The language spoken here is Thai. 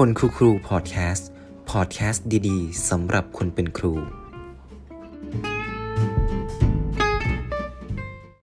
คนครูครูพอดแคสต์ พอดแคสต์ดีๆสำหรับคนเป็นครู